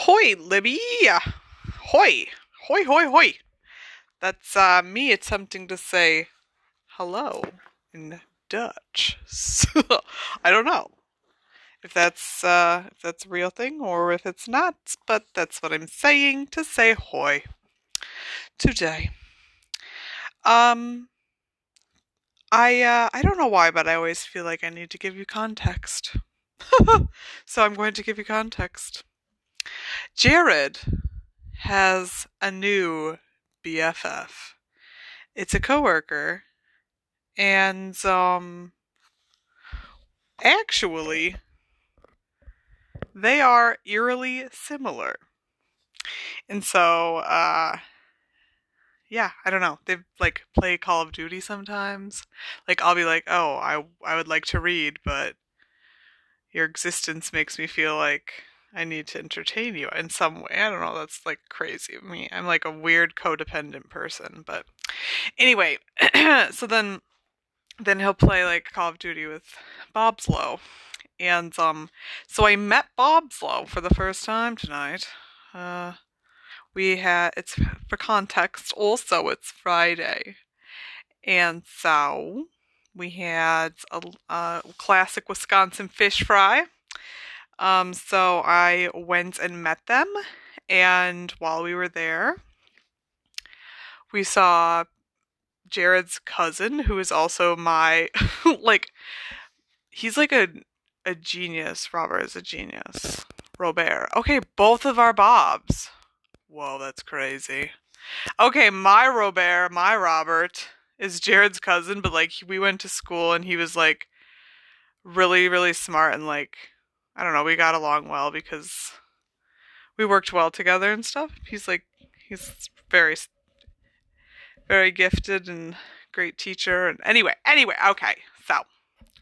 Hoi, Libby! Hoi! Hoi, hoi, hoi! That's uh, me attempting to say hello in Dutch. I don't know if that's uh, if that's a real thing or if it's not, but that's what I'm saying to say hoi today. Um, I uh, I don't know why, but I always feel like I need to give you context. so I'm going to give you context. Jared has a new BFF. It's a coworker, and um, actually, they are eerily similar. And so, uh, yeah, I don't know. They like play Call of Duty sometimes. Like I'll be like, "Oh, I I would like to read, but your existence makes me feel like I need to entertain you in some way. I don't know. That's like crazy of me. I'm like a weird codependent person. But anyway, so then then he'll play like Call of Duty with Bobslow. And um so I met Bobslow for the first time tonight. Uh we had it's for context also it's Friday. And so we had a, a classic Wisconsin fish fry um, so I went and met them, and while we were there, we saw Jared's cousin, who is also my like he's like a a genius. Robert is a genius. Robert. Okay, both of our Bobs. Whoa, that's crazy. Okay, my Robert, my Robert is Jared's cousin, but like we went to school and he was like really, really smart and like I don't know, we got along well because we worked well together and stuff. He's like he's very very gifted and great teacher and anyway, anyway, okay. So,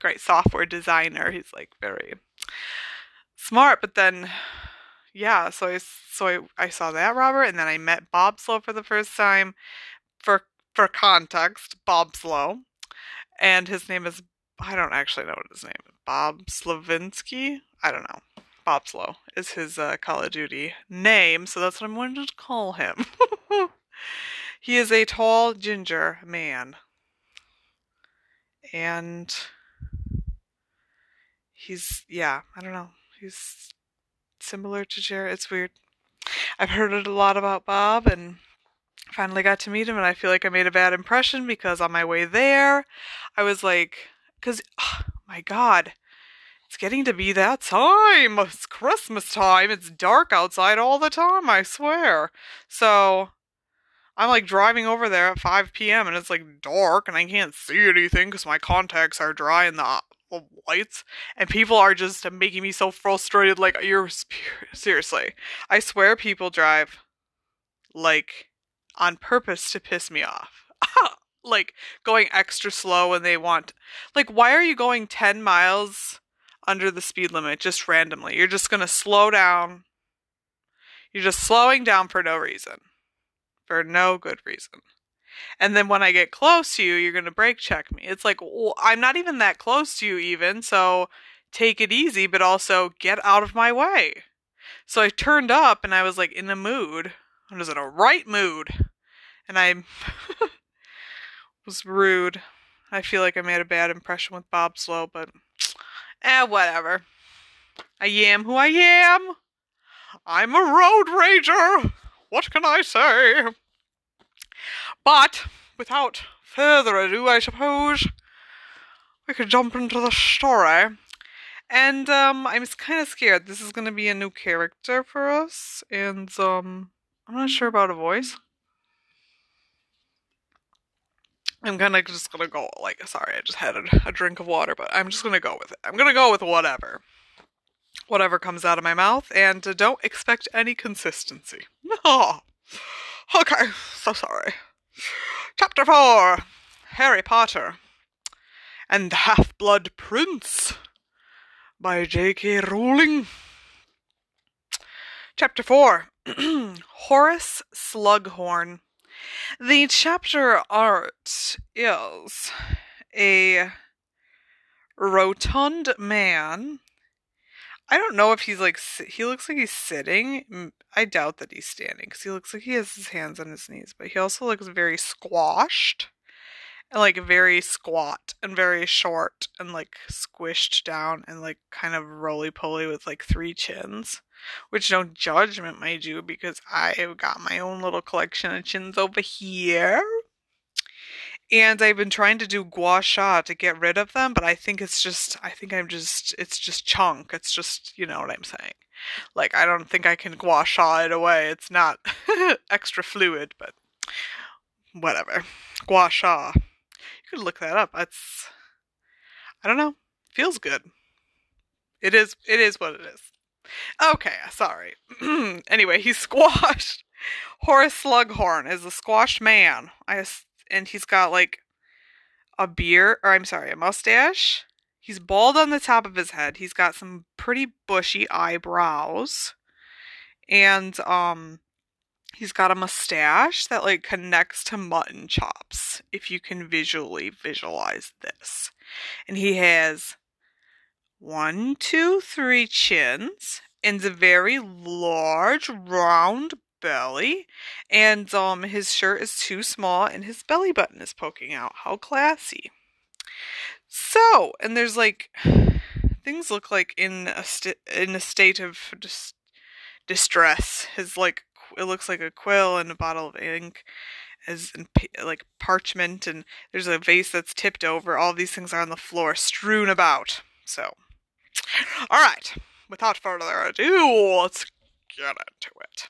great software designer. He's like very smart, but then yeah, so I so I, I saw that Robert and then I met Bobslow for the first time for for context, Bobslow. And his name is I don't actually know what his name is. Bob Slavinsky? I don't know. Bobslow is his uh, Call of Duty name, so that's what I'm going to call him. he is a tall ginger man. And he's, yeah, I don't know. He's similar to Jared. It's weird. I've heard a lot about Bob and finally got to meet him, and I feel like I made a bad impression because on my way there, I was like, because, oh my God, it's getting to be that time. It's Christmas time. It's dark outside all the time, I swear. So I'm like driving over there at 5 p.m. and it's like dark and I can't see anything because my contacts are dry in the lights. And people are just making me so frustrated. Like, you're seriously. I swear people drive like on purpose to piss me off. like going extra slow when they want. Like, why are you going 10 miles? Under the speed limit just randomly. You're just going to slow down. You're just slowing down for no reason. For no good reason. And then when I get close to you, you're going to brake check me. It's like, well, I'm not even that close to you, even. So take it easy, but also get out of my way. So I turned up and I was like in a mood. I was in a right mood. And I was rude. I feel like I made a bad impression with Bobslow, but Eh, whatever. I am who I am. I'm a road rager. What can I say? But, without further ado, I suppose, we could jump into the story. And, um, I'm kind of scared. This is going to be a new character for us, and, um, I'm not sure about a voice. I'm kind of just gonna go like sorry, I just had a, a, drink of water, but I'm just gonna go with it. I'm gonna go with whatever, whatever comes out of my mouth, and uh, don't expect any consistency. Okay, so sorry. Chapter four: Harry Potter and the Half Blood Prince by J.K. Rowling. Chapter four: Horace Slughorn the chapter art is a rotund man. I don't know if he's like he looks like he's sitting. I doubt that he's standing because he looks like he has his hands on his knees, but he also looks very squashed and like very squat and very short and like squished down and like kind of roly poly with like three chins. Which no judgment, my do, because I've got my own little collection of chins over here. And I've been trying to do gua sha to get rid of them, but I think it's just, I think I'm just, it's just chunk. It's just, you know what I'm saying. Like, I don't think I can gua sha it away. It's not extra fluid, but whatever. Gua sha. You could look that up. That's, I don't know. Feels good. It is, it is what it is. Okay, sorry. anyway, he's squashed. Horace Slughorn is a squashed man. I and he's got like a beard, or I'm sorry, a mustache. He's bald on the top of his head. He's got some pretty bushy eyebrows. And um he's got a mustache that like connects to mutton chops if you can visually visualize this. And he has one, two, three chins and a very large round belly. And um his shirt is too small and his belly button is poking out. How classy. So and there's like things look like in a st- in a state of dis- distress. His like it looks like a quill and a bottle of ink as in, like parchment and there's a vase that's tipped over. All these things are on the floor strewn about. So all right. Without further ado let's get into it.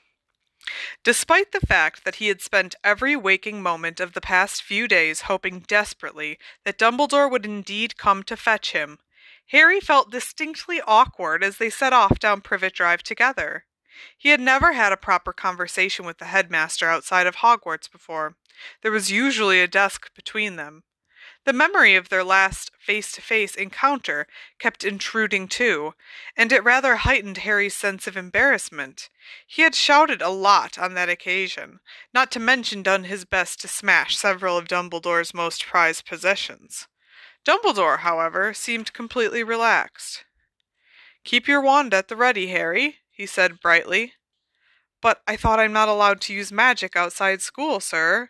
Despite the fact that he had spent every waking moment of the past few days hoping desperately that Dumbledore would indeed come to fetch him, Harry felt distinctly awkward as they set off down Privet Drive together. He had never had a proper conversation with the headmaster outside of Hogwarts before. There was usually a desk between them. The memory of their last face to face encounter kept intruding too, and it rather heightened Harry's sense of embarrassment. He had shouted a lot on that occasion, not to mention done his best to smash several of Dumbledore's most prized possessions. Dumbledore, however, seemed completely relaxed. Keep your wand at the ready, Harry, he said brightly. But I thought I'm not allowed to use magic outside school, sir.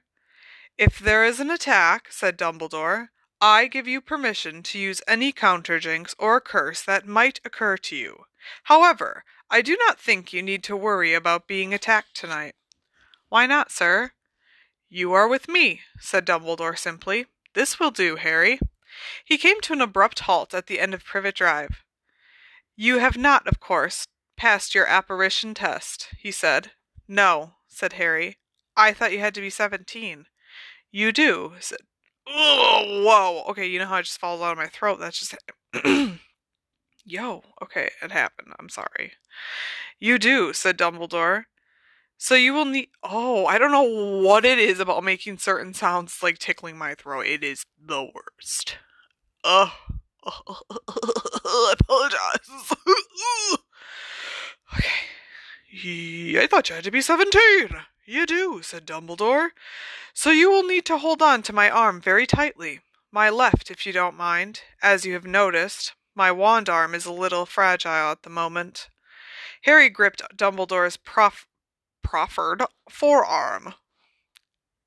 If there is an attack, said Dumbledore, I give you permission to use any counterjinx or curse that might occur to you. However, I do not think you need to worry about being attacked tonight. Why not, sir? You are with me, said Dumbledore simply. This will do, Harry. He came to an abrupt halt at the end of Privet Drive. You have not, of course, passed your apparition test, he said. No, said Harry. I thought you had to be seventeen. You do. Said, oh, whoa. Okay, you know how it just falls out of my throat? That's just. Yo, okay, it happened. I'm sorry. You do, said Dumbledore. So you will need. Oh, I don't know what it is about making certain sounds like tickling my throat. It is the worst. Ugh. I apologize. okay. I thought you had to be 17. You do, said Dumbledore. So you will need to hold on to my arm very tightly. My left, if you don't mind. As you have noticed, my wand arm is a little fragile at the moment. Harry gripped Dumbledore's prof- proffered forearm.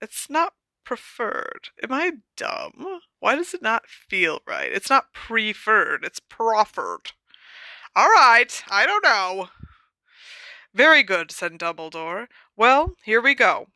It's not preferred. Am I dumb? Why does it not feel right? It's not preferred, it's proffered. All right, I don't know. Very good, said Dumbledore. Well, here we go.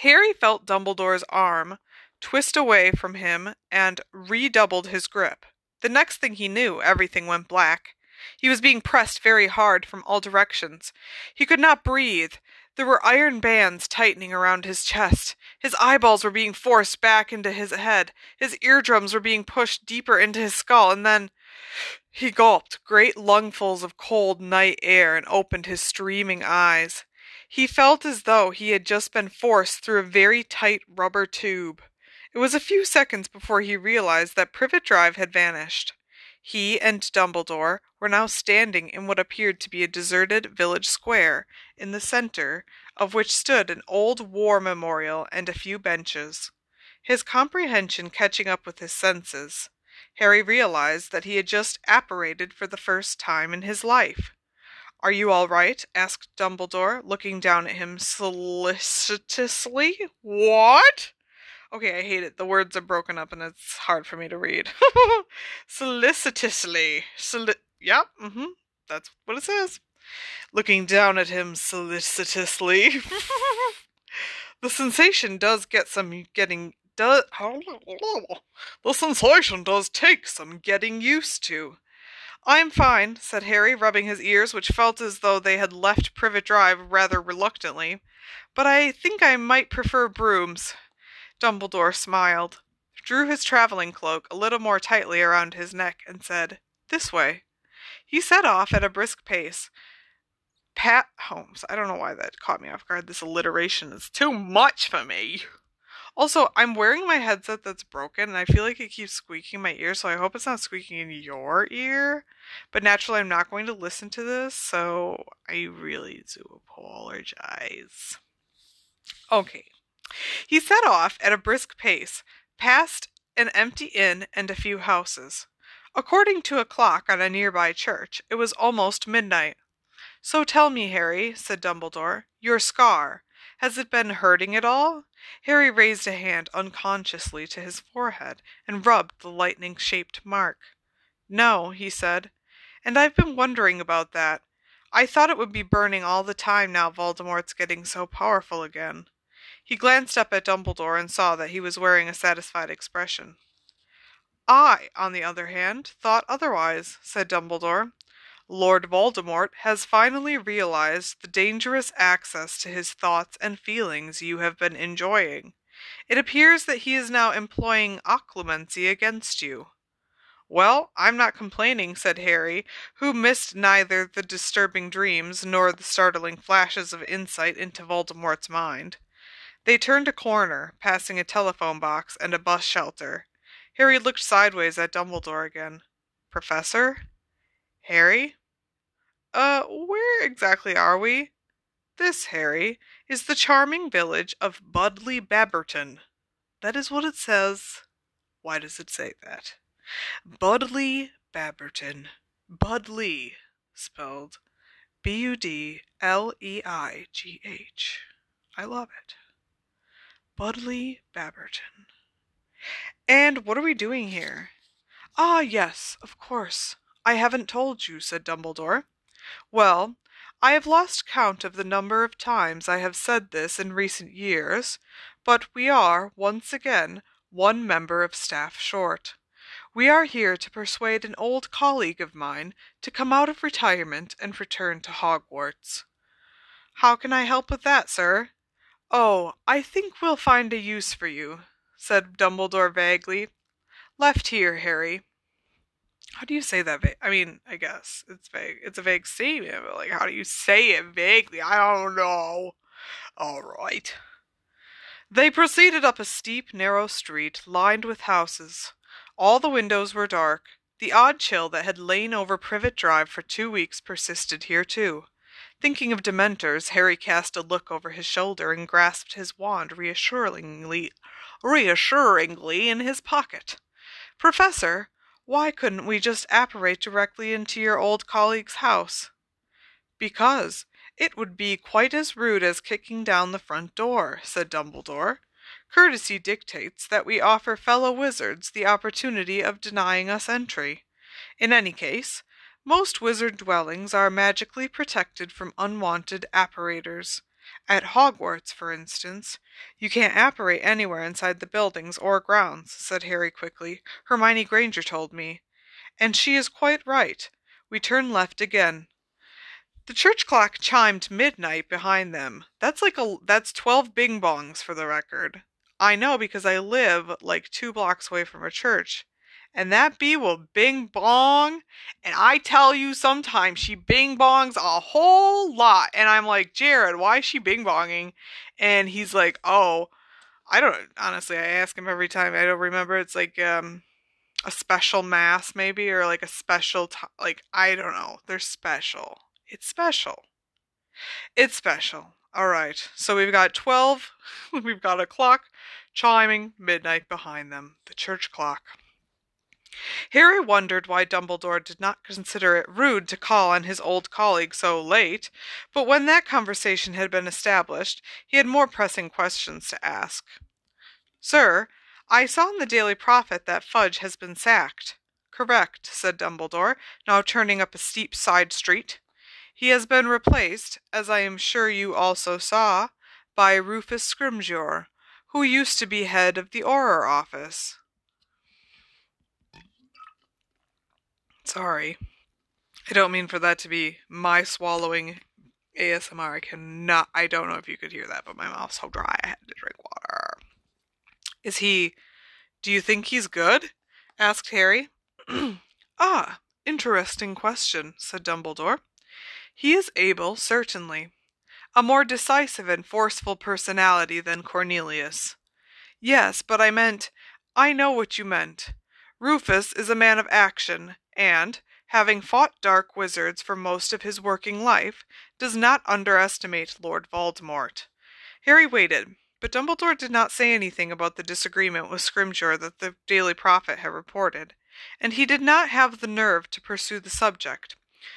Harry felt Dumbledore's arm twist away from him and redoubled his grip. The next thing he knew, everything went black. He was being pressed very hard from all directions. He could not breathe. There were iron bands tightening around his chest. His eyeballs were being forced back into his head. His eardrums were being pushed deeper into his skull, and then he gulped great lungfuls of cold night air and opened his streaming eyes. He felt as though he had just been forced through a very tight rubber tube. It was a few seconds before he realized that Privet Drive had vanished. He and Dumbledore were now standing in what appeared to be a deserted village square, in the center of which stood an old war memorial and a few benches. His comprehension catching up with his senses, Harry realized that he had just apparated for the first time in his life. Are you all right? asked Dumbledore, looking down at him solicitously. What? Okay, I hate it. The words are broken up and it's hard for me to read. Solicitously. Soli- yep, mm-hmm. That's what it says. Looking down at him solicitously. the sensation does get some getting does the sensation does take some getting used to. I'm fine, said Harry, rubbing his ears, which felt as though they had left Privet Drive rather reluctantly. But I think I might prefer brooms. Dumbledore smiled, drew his travelling cloak a little more tightly around his neck, and said, This way. He set off at a brisk pace. Pat Holmes. I don't know why that caught me off guard. This alliteration is too much for me. Also, I'm wearing my headset that's broken and I feel like it keeps squeaking in my ear, so I hope it's not squeaking in your ear. But naturally, I'm not going to listen to this, so I really do apologize. Okay. He set off at a brisk pace, past an empty inn and a few houses. According to a clock on a nearby church, it was almost midnight. So tell me, Harry, said Dumbledore, your scar. Has it been hurting at all? Harry raised a hand unconsciously to his forehead and rubbed the lightning shaped mark. No, he said, and I've been wondering about that. I thought it would be burning all the time now Voldemort's getting so powerful again. He glanced up at Dumbledore and saw that he was wearing a satisfied expression. I, on the other hand, thought otherwise, said Dumbledore. Lord Voldemort has finally realized the dangerous access to his thoughts and feelings you have been enjoying. It appears that he is now employing occlumency against you. Well, I'm not complaining, said Harry, who missed neither the disturbing dreams nor the startling flashes of insight into Voldemort's mind. They turned a corner, passing a telephone box and a bus shelter. Harry looked sideways at Dumbledore again. Professor? Harry? Uh, where exactly are we? This, Harry, is the charming village of Budleigh Babberton. That is what it says. Why does it say that? Budleigh Babberton. Budleigh, spelled B U D L E I G H. I love it. Budleigh Babberton. And what are we doing here? Ah, yes, of course. I haven't told you, said Dumbledore. Well, I have lost count of the number of times I have said this in recent years, but we are, once again, one member of staff short. We are here to persuade an old colleague of mine to come out of retirement and return to Hogwarts. How can I help with that, sir? Oh, I think we'll find a use for you, said Dumbledore vaguely. Left here, Harry. How do you say that? Va- I mean, I guess it's vague. It's a vague statement, but like, how do you say it vaguely? I don't know. All right. They proceeded up a steep, narrow street lined with houses. All the windows were dark. The odd chill that had lain over Privet Drive for two weeks persisted here too. Thinking of Dementors, Harry cast a look over his shoulder and grasped his wand reassuringly, reassuringly in his pocket. Professor, why couldn't we just apparate directly into your old colleague's house? Because it would be quite as rude as kicking down the front door, said Dumbledore. Courtesy dictates that we offer fellow wizards the opportunity of denying us entry. In any case, most wizard dwellings are magically protected from unwanted apparators. At Hogwarts, for instance, you can't apparate anywhere inside the buildings or grounds, said Harry quickly. Hermione Granger told me. And she is quite right. We turn left again. The church clock chimed midnight behind them. That's like a that's 12 bing bongs for the record. I know because I live like 2 blocks away from a church and that bee will bing bong. And I tell you, sometimes she bing bongs a whole lot. And I'm like, Jared, why is she bing bonging? And he's like, oh, I don't, honestly, I ask him every time. I don't remember. It's like, um, a special mass, maybe, or like a special, t- like, I don't know. They're special. It's special. It's special. All right. So we've got 12, we've got a clock chiming midnight behind them, the church clock. Harry wondered why Dumbledore did not consider it rude to call on his old colleague so late, but when that conversation had been established, he had more pressing questions to ask. Sir, I saw in the Daily Prophet that Fudge has been sacked. Correct, said Dumbledore, now turning up a steep side street. He has been replaced, as I am sure you also saw, by Rufus Scrimgeour, who used to be head of the Auror office. Sorry. I don't mean for that to be my swallowing ASMR. I cannot, I don't know if you could hear that, but my mouth's so dry I had to drink water. Is he, do you think he's good? asked Harry. ah, interesting question, said Dumbledore. He is able, certainly. A more decisive and forceful personality than Cornelius. Yes, but I meant, I know what you meant. Rufus is a man of action, and, having fought dark wizards for most of his working life, does not underestimate Lord Voldemort. Harry waited, but Dumbledore did not say anything about the disagreement with Scrimgeour that the Daily Prophet had reported, and he did not have the nerve to pursue the subject.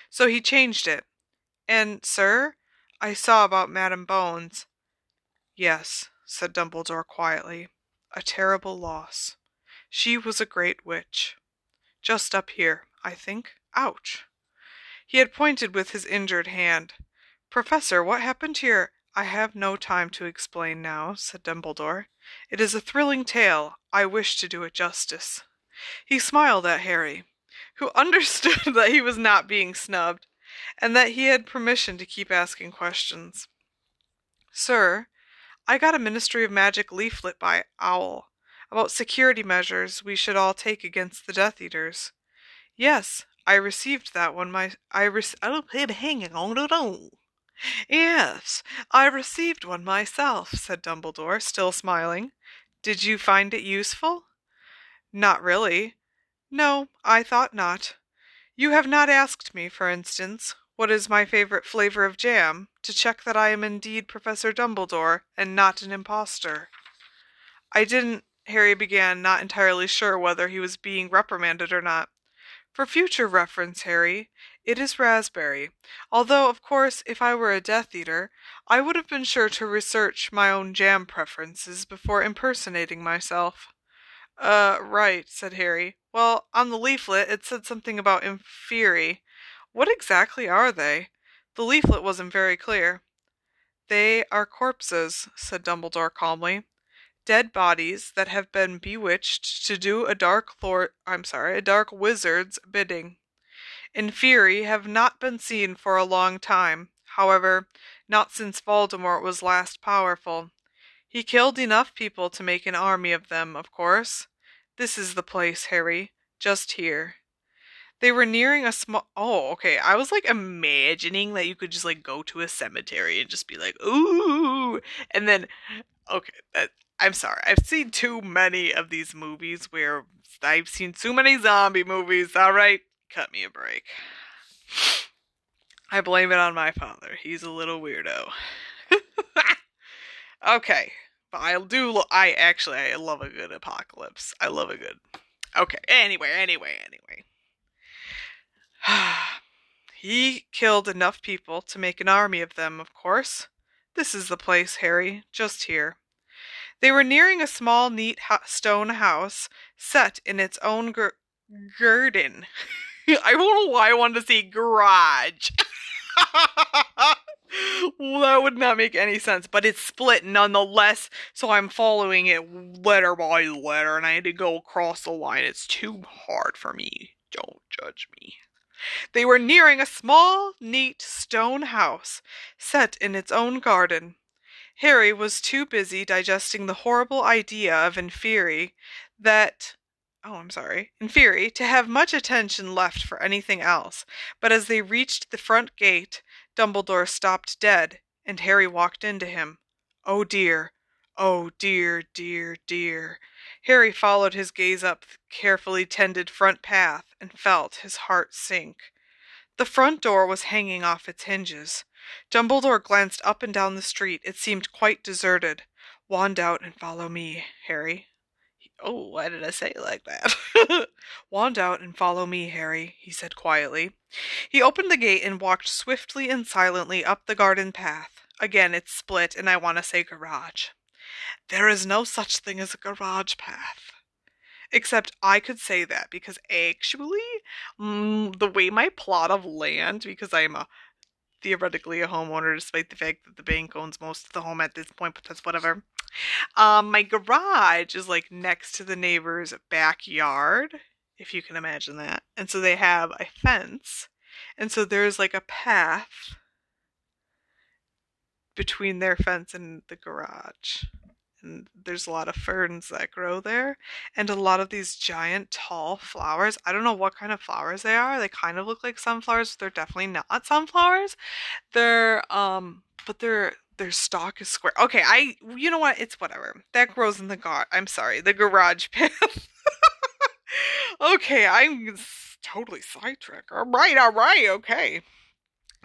So he changed it. And, sir, I saw about Madame Bones. Yes, said Dumbledore quietly, a terrible loss. She was a great witch. Just up here, I think. Ouch! He had pointed with his injured hand. Professor, what happened here—" I have no time to explain now, said Dumbledore. It is a thrilling tale. I wish to do it justice. He smiled at Harry, who understood that he was not being snubbed, and that he had permission to keep asking questions. Sir, I got a Ministry of Magic leaflet by Owl about security measures we should all take against the Death Eaters. Yes, I received that one. My I re- oh, hanging on the door. Yes, I received one myself, said Dumbledore, still smiling. Did you find it useful? Not really. No, I thought not. You have not asked me, for instance, what is my favorite flavor of jam, to check that I am indeed Professor Dumbledore and not an impostor. I didn't, Harry began, not entirely sure whether he was being reprimanded or not. For future reference, Harry, it is raspberry, although, of course, if I were a Death Eater, I would have been sure to research my own jam preferences before impersonating myself. Uh, right, said Harry. Well, on the leaflet it said something about inferi. What exactly are they? The leaflet wasn't very clear. They are corpses, said Dumbledore calmly. Dead bodies that have been bewitched to do a dark lord I'm sorry, a dark wizard's bidding. Inferi have not been seen for a long time, however, not since Voldemort was last powerful. He killed enough people to make an army of them, of course. This is the place, Harry. Just here. They were nearing a small. Oh, okay. I was like imagining that you could just like go to a cemetery and just be like, ooh. And then, okay, that, I'm sorry. I've seen too many of these movies where I've seen too many zombie movies. All right, cut me a break. I blame it on my father. He's a little weirdo. okay, but I do. Lo- I actually I love a good apocalypse. I love a good. Okay. Anyway, anyway, anyway. he killed enough people to make an army of them. Of course. This is the place, Harry. Just here. They were nearing a small, neat stone house set in its own gr- garden. I don't know why I wanted to say garage. well, that would not make any sense, but it's split nonetheless, so I'm following it letter by letter, and I had to go across the line. It's too hard for me. Don't judge me. They were nearing a small, neat stone house set in its own garden. Harry was too busy digesting the horrible idea of Inferi that oh, I'm sorry, Inferi to have much attention left for anything else, but as they reached the front gate, Dumbledore stopped dead, and Harry walked into him. Oh dear, oh dear, dear, dear. Harry followed his gaze up the carefully tended front path and felt his heart sink. The front door was hanging off its hinges. Dumbledore glanced up and down the street. It seemed quite deserted. Wand out and follow me, Harry. Oh, why did I say it like that? Wand out and follow me, Harry, he said quietly. He opened the gate and walked swiftly and silently up the garden path. Again, it's split, and I want to say garage. There is no such thing as a garage path. Except I could say that because actually, mm, the way my plot of land, because I'm a theoretically a homeowner, despite the fact that the bank owns most of the home at this point, but that's whatever. Um, my garage is like next to the neighbor's backyard, if you can imagine that. And so they have a fence. And so there's like a path between their fence and the garage. And there's a lot of ferns that grow there, and a lot of these giant tall flowers. I don't know what kind of flowers they are. They kind of look like sunflowers, but they're definitely not sunflowers. They're um but they're their stalk is square. Okay, I you know what? It's whatever. That grows in the gar. I'm sorry, the garage path. okay, I'm totally sidetracked. All right, all right, okay.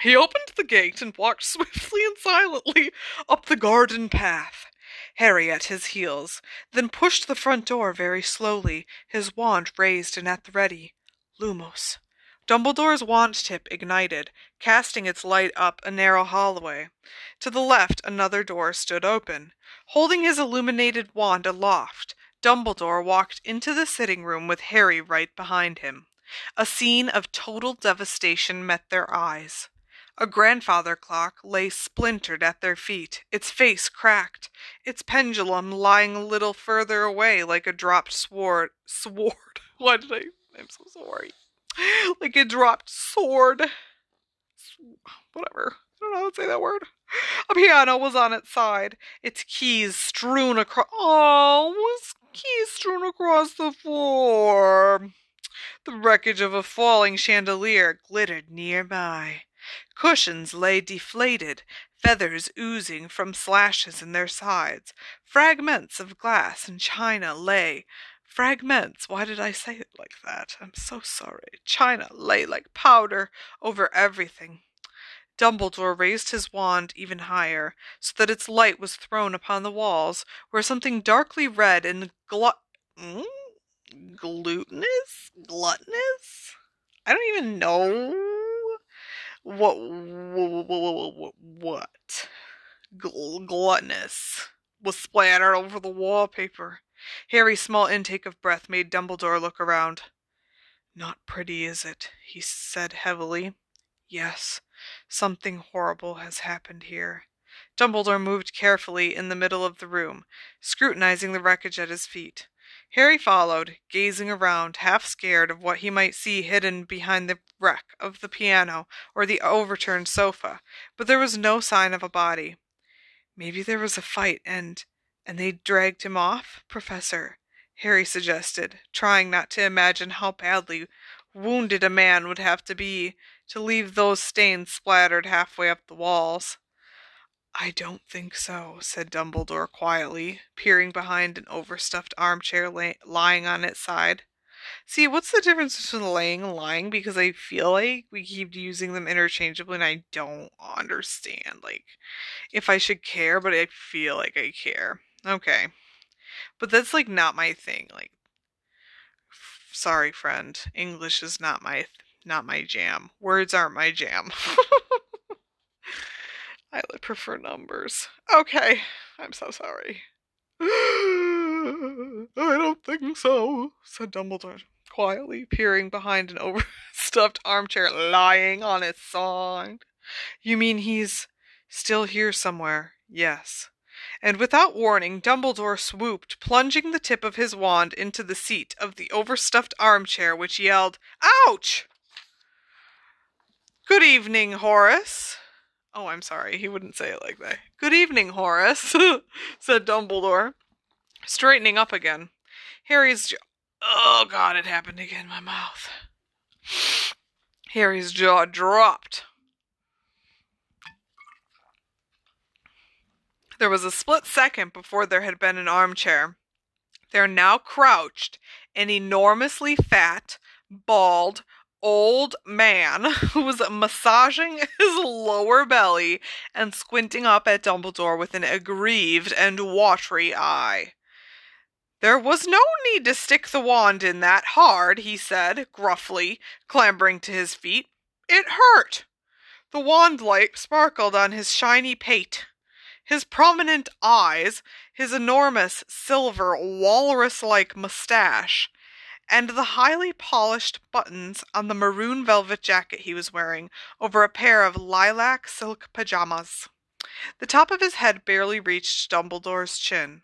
He opened the gate and walked swiftly and silently up the garden path, Harry at his heels, then pushed the front door very slowly, his wand raised and at the ready. Lumos. Dumbledore's wand tip ignited, casting its light up a narrow hallway. To the left another door stood open. Holding his illuminated wand aloft, Dumbledore walked into the sitting room with Harry right behind him. A scene of total devastation met their eyes. A grandfather clock lay splintered at their feet, its face cracked, its pendulum lying a little further away like a dropped sword. Sword? Why did I? I'm so sorry. Like a dropped sword. Whatever. I don't know how to say that word. A piano was on its side, its keys strewn across. Oh, was keys strewn across the floor. The wreckage of a falling chandelier glittered nearby. Cushions lay deflated, feathers oozing from slashes in their sides. Fragments of glass and china lay. Fragments. Why did I say it like that? I'm so sorry. China lay like powder over everything. Dumbledore raised his wand even higher, so that its light was thrown upon the walls, where something darkly red and glut. Mm? Glutinous? Gluttonous? I don't even know what what, what? Gl- gluttonous was splattered over the wallpaper. Harry's small intake of breath made Dumbledore look around. Not pretty, is it? he said heavily. Yes, something horrible has happened here. Dumbledore moved carefully in the middle of the room, scrutinizing the wreckage at his feet. Harry followed, gazing around, half scared of what he might see hidden behind the wreck of the piano or the overturned sofa, but there was no sign of a body. Maybe there was a fight and and they dragged him off, Professor, Harry suggested, trying not to imagine how badly wounded a man would have to be to leave those stains splattered halfway up the walls. I don't think so, said Dumbledore quietly, peering behind an overstuffed armchair lay- lying on its side. See, what's the difference between laying and lying? Because I feel like we keep using them interchangeably and I don't understand, like, if I should care, but I feel like I care. Okay. But that's, like, not my thing. Like, f- sorry, friend. English is not my, th- not my jam. Words aren't my jam. I prefer numbers. Okay, I'm so sorry. I don't think so, said Dumbledore quietly, peering behind an overstuffed armchair lying on its side. You mean he's still here somewhere? Yes. And without warning, Dumbledore swooped, plunging the tip of his wand into the seat of the overstuffed armchair, which yelled, Ouch! Good evening, Horace. Oh, I'm sorry. He wouldn't say it like that. Good evening, Horace, said Dumbledore, straightening up again. Harry's. Oh, God, it happened again my mouth. Harry's jaw dropped. There was a split second before there had been an armchair. There now crouched an enormously fat, bald, old man who was massaging his lower belly and squinting up at Dumbledore with an aggrieved and watery eye. There was no need to stick the wand in that hard, he said, gruffly, clambering to his feet. It hurt. The wand light sparkled on his shiny pate. His prominent eyes, his enormous silver walrus like mustache, and the highly polished buttons on the maroon velvet jacket he was wearing over a pair of lilac silk pajamas. The top of his head barely reached Dumbledore's chin.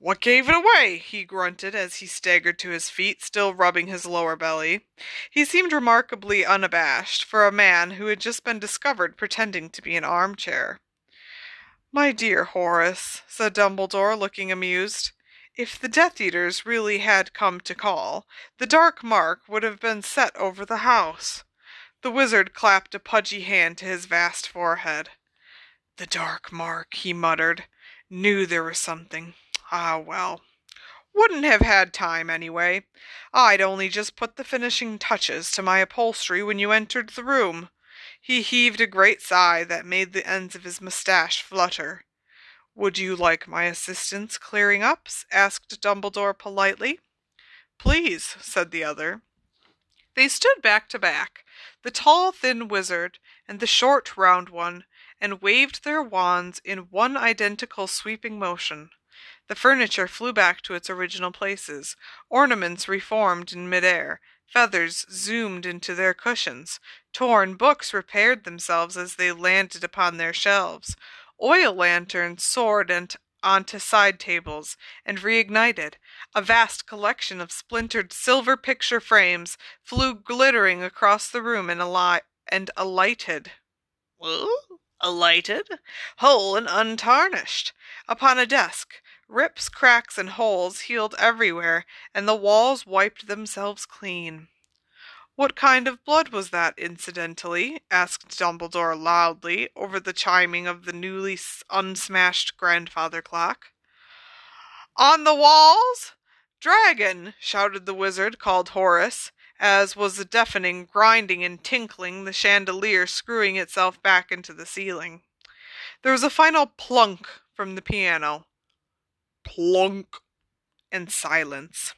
What gave it away? he grunted as he staggered to his feet, still rubbing his lower belly. He seemed remarkably unabashed for a man who had just been discovered pretending to be an armchair. My dear Horace, said Dumbledore, looking amused, if the Death Eaters really had come to call, the dark mark would have been set over the house. The wizard clapped a pudgy hand to his vast forehead. The dark mark, he muttered. Knew there was something. Ah, well. Wouldn't have had time, anyway. I'd only just put the finishing touches to my upholstery when you entered the room. He heaved a great sigh that made the ends of his moustache flutter. Would you like my assistance clearing up? asked Dumbledore politely. Please, said the other. They stood back to back, the tall, thin wizard and the short, round one, and waved their wands in one identical sweeping motion. The furniture flew back to its original places, ornaments reformed in midair, feathers zoomed into their cushions, torn books repaired themselves as they landed upon their shelves, oil lanterns soared onto side tables and reignited. A vast collection of splintered silver picture frames flew glittering across the room and, ali- and alighted. alighted, whole and untarnished, upon a desk. Rips, cracks, and holes healed everywhere, and the walls wiped themselves clean. What kind of blood was that, incidentally? asked Dumbledore loudly over the chiming of the newly unsmashed grandfather clock. On the walls? Dragon! shouted the wizard, called Horace, as was the deafening grinding and tinkling, the chandelier screwing itself back into the ceiling. There was a final plunk from the piano. Plunk! And silence.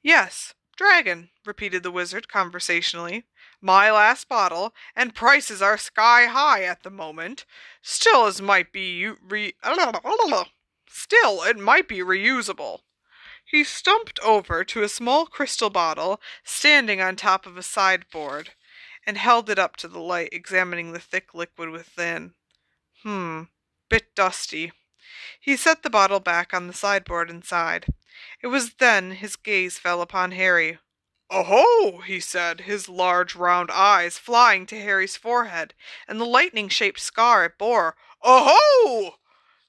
Yes, Dragon, repeated the wizard conversationally. My last bottle, and prices are sky high at the moment. Still, as might be re- Still, it might be reusable. He stumped over to a small crystal bottle standing on top of a sideboard and held it up to the light, examining the thick liquid within. Hmm, bit dusty. He set the bottle back on the sideboard and sighed. It was then his gaze fell upon Harry. Oh, he said, his large round eyes flying to Harry's forehead and the lightning shaped scar it bore. Oh!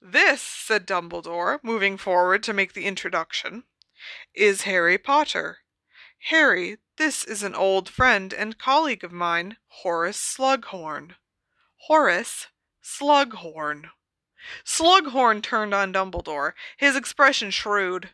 This, said Dumbledore, moving forward to make the introduction, is Harry Potter. Harry, this is an old friend and colleague of mine, Horace Slughorn. Horace Slughorn. Slughorn turned on Dumbledore, his expression shrewd.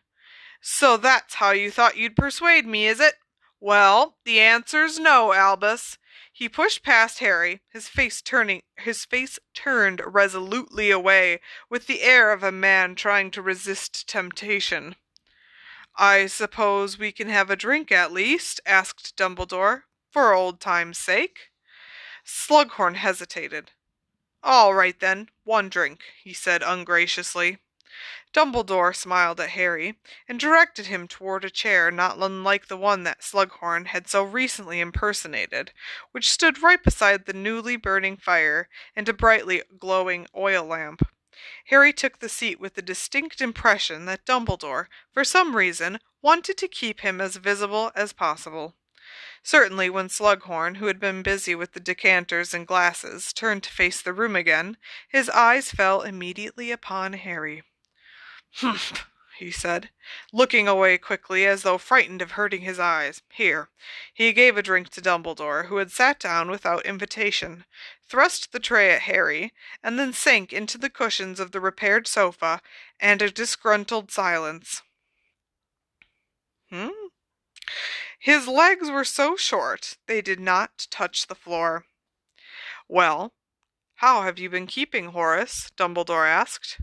So that's how you thought you'd persuade me, is it? Well, the answer's no, Albus. He pushed past Harry, his face turning his face turned resolutely away, with the air of a man trying to resist temptation. I suppose we can have a drink at least, asked Dumbledore, for old time's sake. Slughorn hesitated. All right then, one drink, he said ungraciously. Dumbledore smiled at Harry, and directed him toward a chair not unlike the one that Slughorn had so recently impersonated, which stood right beside the newly burning fire and a brightly glowing oil lamp. Harry took the seat with the distinct impression that Dumbledore, for some reason, wanted to keep him as visible as possible. Certainly, when Slughorn, who had been busy with the decanters and glasses, turned to face the room again, his eyes fell immediately upon Harry. Humph, he said, looking away quickly as though frightened of hurting his eyes. Here. He gave a drink to Dumbledore, who had sat down without invitation, thrust the tray at Harry, and then sank into the cushions of the repaired sofa, and a disgruntled silence. Hmm? His legs were so short they did not touch the floor. Well, how have you been keeping, Horace? Dumbledore asked.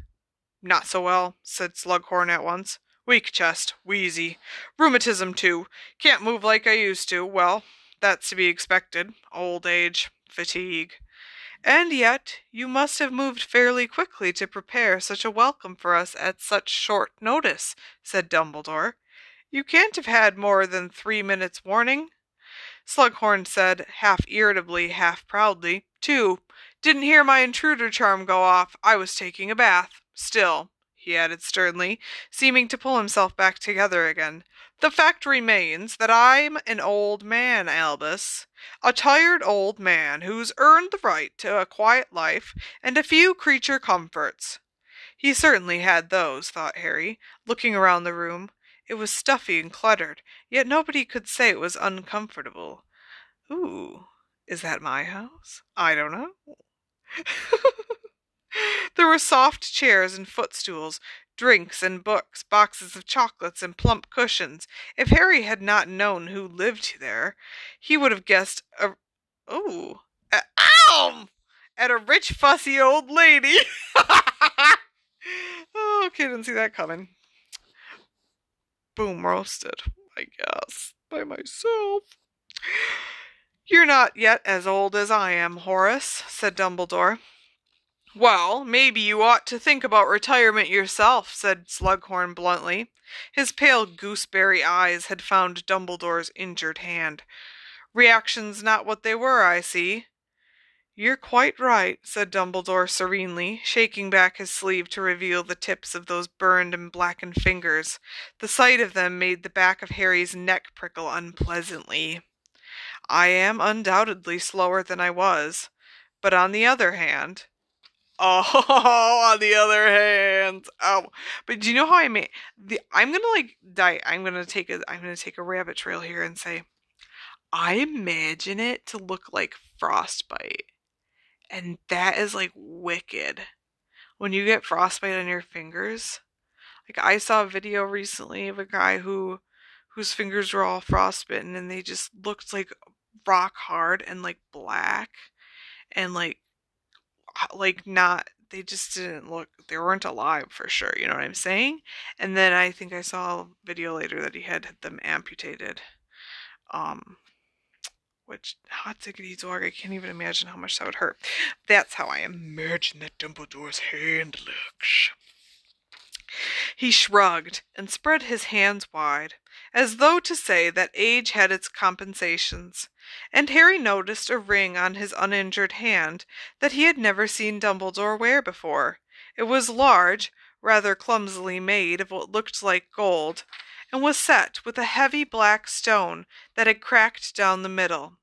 Not so well, said Slughorn at once. Weak chest, wheezy. Rheumatism, too. Can't move like I used to. Well, that's to be expected. Old age, fatigue. And yet, you must have moved fairly quickly to prepare such a welcome for us at such short notice, said Dumbledore. You can't have had more than three minutes' warning. Slughorn said, half irritably, half proudly, Two. Didn't hear my intruder charm go off. I was taking a bath. Still, he added sternly, seeming to pull himself back together again, the fact remains that I'm an old man, Albus. A tired old man who's earned the right to a quiet life and a few creature comforts. He certainly had those, thought Harry, looking around the room. It was stuffy and cluttered, yet nobody could say it was uncomfortable. Ooh, is that my house? I don't know. there were soft chairs and footstools, drinks and books, boxes of chocolates and plump cushions. If Harry had not known who lived there, he would have guessed a oh, a, ow, at a rich fussy old lady. oh, okay, didn't see that coming. Boom roasted, I guess, by myself. You're not yet as old as I am, Horace, said Dumbledore. Well, maybe you ought to think about retirement yourself, said Slughorn bluntly. His pale gooseberry eyes had found Dumbledore's injured hand. Reactions not what they were, I see. You're quite right, said Dumbledore serenely, shaking back his sleeve to reveal the tips of those burned and blackened fingers. The sight of them made the back of Harry's neck prickle unpleasantly. I am undoubtedly slower than I was, but on the other hand, Oh, on the other hand, oh, but do you know how I made the? I'm gonna like die. I'm gonna take a. I'm gonna take a rabbit trail here and say, I imagine it to look like frostbite, and that is like wicked. When you get frostbite on your fingers, like I saw a video recently of a guy who, whose fingers were all frostbitten and they just looked like rock hard and like black, and like like not they just didn't look they weren't alive for sure you know what i'm saying and then i think i saw a video later that he had them amputated um which hot diggity dog i can't even imagine how much that would hurt that's how i imagine that dumbledore's hand looks he shrugged and spread his hands wide as though to say that age had its compensations and Harry noticed a ring on his uninjured hand that he had never seen Dumbledore wear before. It was large, rather clumsily made of what looked like gold, and was set with a heavy black stone that had cracked down the middle.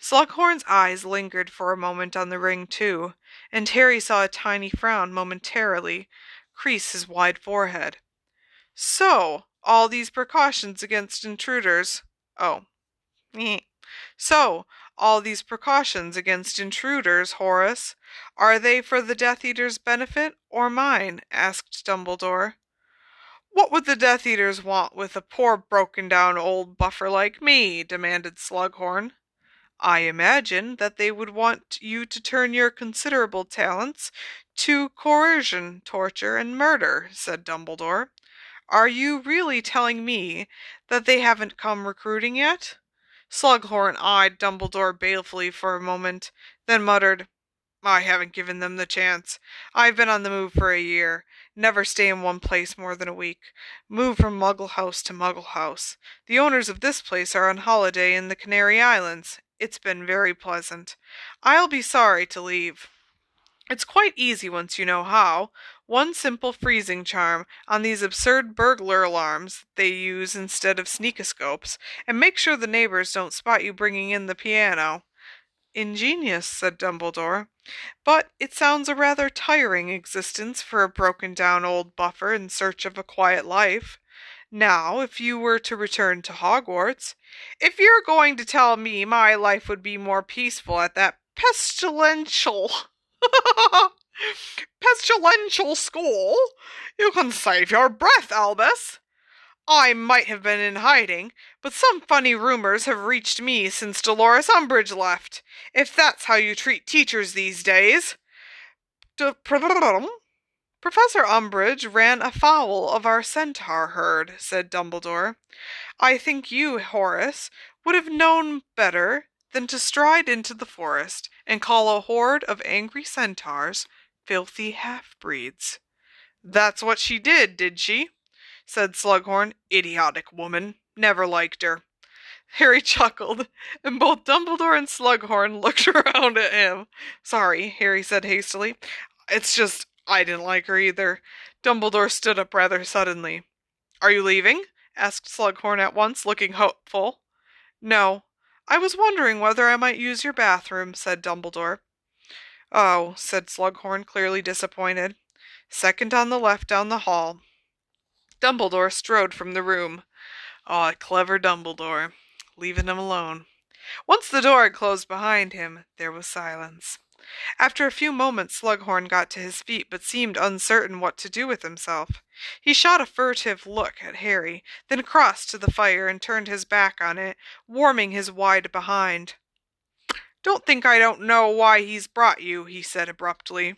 Slughorn's eyes lingered for a moment on the ring, too, and Harry saw a tiny frown momentarily crease his wide forehead. So, all these precautions against intruders. Oh. So, all these precautions against intruders, Horace, are they for the Death Eater's benefit or mine? asked Dumbledore. What would the Death Eaters want with a poor broken down old buffer like me? demanded Slughorn. I imagine that they would want you to turn your considerable talents to coercion, torture, and murder, said Dumbledore. Are you really telling me that they haven't come recruiting yet? Slughorn eyed Dumbledore balefully for a moment, then muttered, I haven't given them the chance. I've been on the move for a year. Never stay in one place more than a week. Move from Muggle House to Muggle House. The owners of this place are on holiday in the Canary Islands. It's been very pleasant. I'll be sorry to leave. It's quite easy once you know how. One simple freezing charm on these absurd burglar alarms they use instead of sneakoscopes, and make sure the neighbors don't spot you bringing in the piano. Ingenious, said Dumbledore. But it sounds a rather tiring existence for a broken down old buffer in search of a quiet life. Now, if you were to return to Hogwarts, if you're going to tell me my life would be more peaceful at that pestilential pestilential school, you can save your breath, Albus. I might have been in hiding, but some funny rumors have reached me since Dolores Umbridge left, if that's how you treat teachers these days. Professor Umbridge ran afoul of our centaur herd, said Dumbledore. I think you, Horace, would have known better than to stride into the forest and call a horde of angry centaurs filthy half breeds. That's what she did, did she? said Slughorn. Idiotic woman. Never liked her. Harry chuckled, and both Dumbledore and Slughorn looked around at him. Sorry, Harry said hastily. It's just I didn't like her either. Dumbledore stood up rather suddenly. Are you leaving? asked Slughorn at once, looking hopeful. No. I was wondering whether I might use your bathroom, said Dumbledore. Oh, said Slughorn, clearly disappointed. Second on the left down the hall. Dumbledore strode from the room. Ah, oh, clever Dumbledore, leaving him alone. Once the door had closed behind him, there was silence. After a few moments, Slughorn got to his feet, but seemed uncertain what to do with himself. He shot a furtive look at Harry, then crossed to the fire and turned his back on it, warming his wide behind. Don't think I don't know why he's brought you, he said abruptly.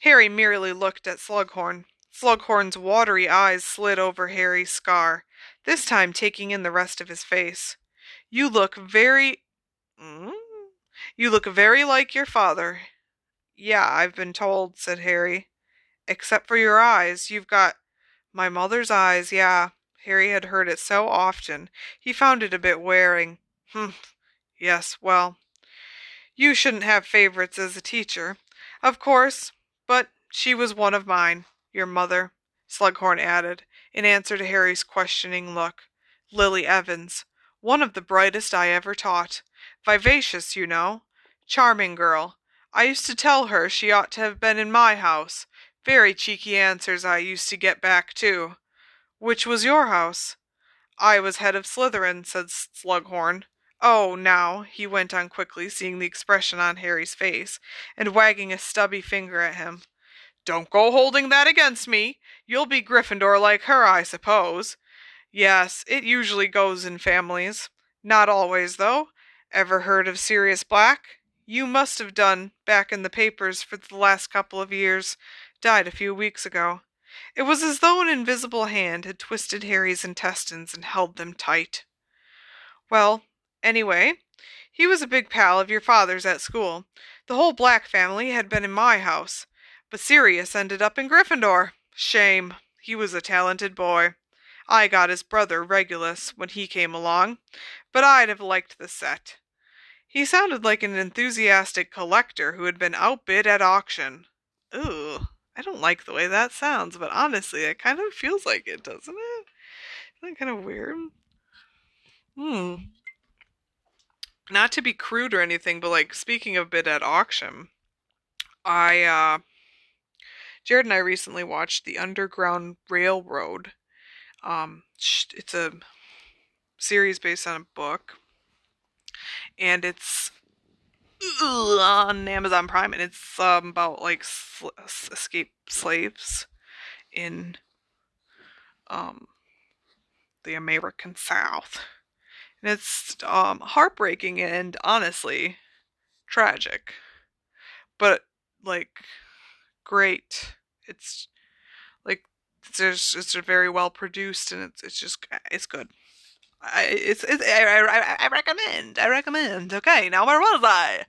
Harry merely looked at Slughorn. Slughorn's watery eyes slid over Harry's scar, this time taking in the rest of his face. You look very. Mm? You look very like your father. Yeah, I've been told, said Harry. Except for your eyes, you've got. My mother's eyes, yeah. Harry had heard it so often, he found it a bit wearing. Humph. Yes, well, you shouldn't have favorites as a teacher. Of course, but she was one of mine, your mother, Slughorn added, in answer to Harry's questioning look. Lily Evans, one of the brightest I ever taught. Vivacious, you know. Charming girl. I used to tell her she ought to have been in my house. Very cheeky answers I used to get back, too. Which was your house? I was head of Slytherin, said Slughorn. Oh, now, he went on quickly, seeing the expression on Harry's face, and wagging a stubby finger at him. Don't go holding that against me. You'll be Gryffindor like her, I suppose. Yes, it usually goes in families. Not always, though. Ever heard of Sirius Black? You must have done, back in the papers for the last couple of years. Died a few weeks ago. It was as though an invisible hand had twisted Harry's intestines and held them tight. Well, Anyway, he was a big pal of your father's at school. The whole Black family had been in my house, but Sirius ended up in Gryffindor. Shame. He was a talented boy. I got his brother Regulus when he came along, but I'd have liked the set. He sounded like an enthusiastic collector who had been outbid at auction. Ooh, I don't like the way that sounds, but honestly, it kind of feels like it, doesn't it? Isn't that kind of weird? Hmm not to be crude or anything, but like speaking of bid at auction, I uh Jared and I recently watched The Underground Railroad. Um it's a series based on a book and it's on Amazon Prime and it's um, about like sl- escape slaves in um the American South. And it's um, heartbreaking and honestly tragic. But like great. It's it's it's very well produced and it's it's just it's good. I it's, it's I, I, I recommend. I recommend. Okay, now where was I?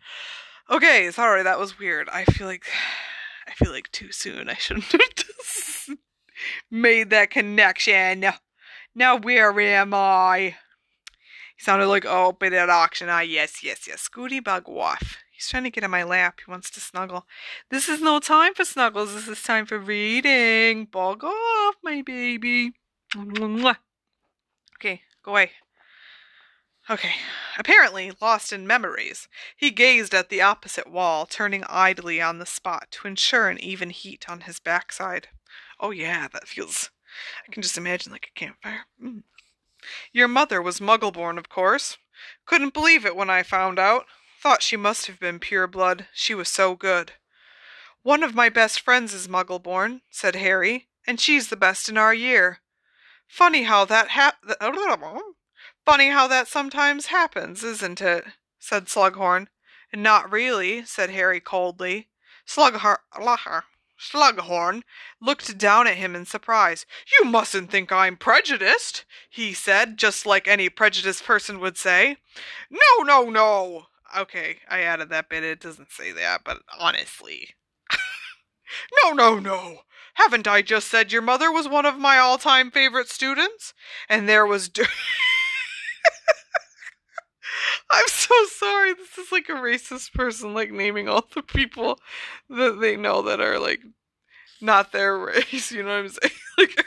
Okay, sorry, that was weird. I feel like I feel like too soon. I shouldn't have just made that connection. Now where am I? He sounded like, oh, bid at auction. Ah, yes, yes, yes. Scooty Bug Waff. He's trying to get in my lap. He wants to snuggle. This is no time for snuggles. This is time for reading. Bog off, my baby. Okay, go away. Okay. Apparently, lost in memories, he gazed at the opposite wall, turning idly on the spot to ensure an even heat on his backside. Oh, yeah, that feels. I can just imagine like a campfire. Mm. Your mother was Muggleborn, of course. Couldn't believe it when I found out. Thought she must have been pure blood, she was so good. One of my best friends is Muggleborn, said Harry, and she's the best in our year. Funny how that hap- Funny how that sometimes happens, isn't it? said Slughorn. Not really, said Harry coldly. Slughorn, Slughorn looked down at him in surprise. You mustn't think I'm prejudiced, he said, just like any prejudiced person would say. No, no, no. Okay, I added that bit. It doesn't say that, but honestly. no, no, no. Haven't I just said your mother was one of my all time favorite students? And there was. I'm so sorry. This is like a racist person, like naming all the people that they know that are like not their race. You know what I'm saying? Like,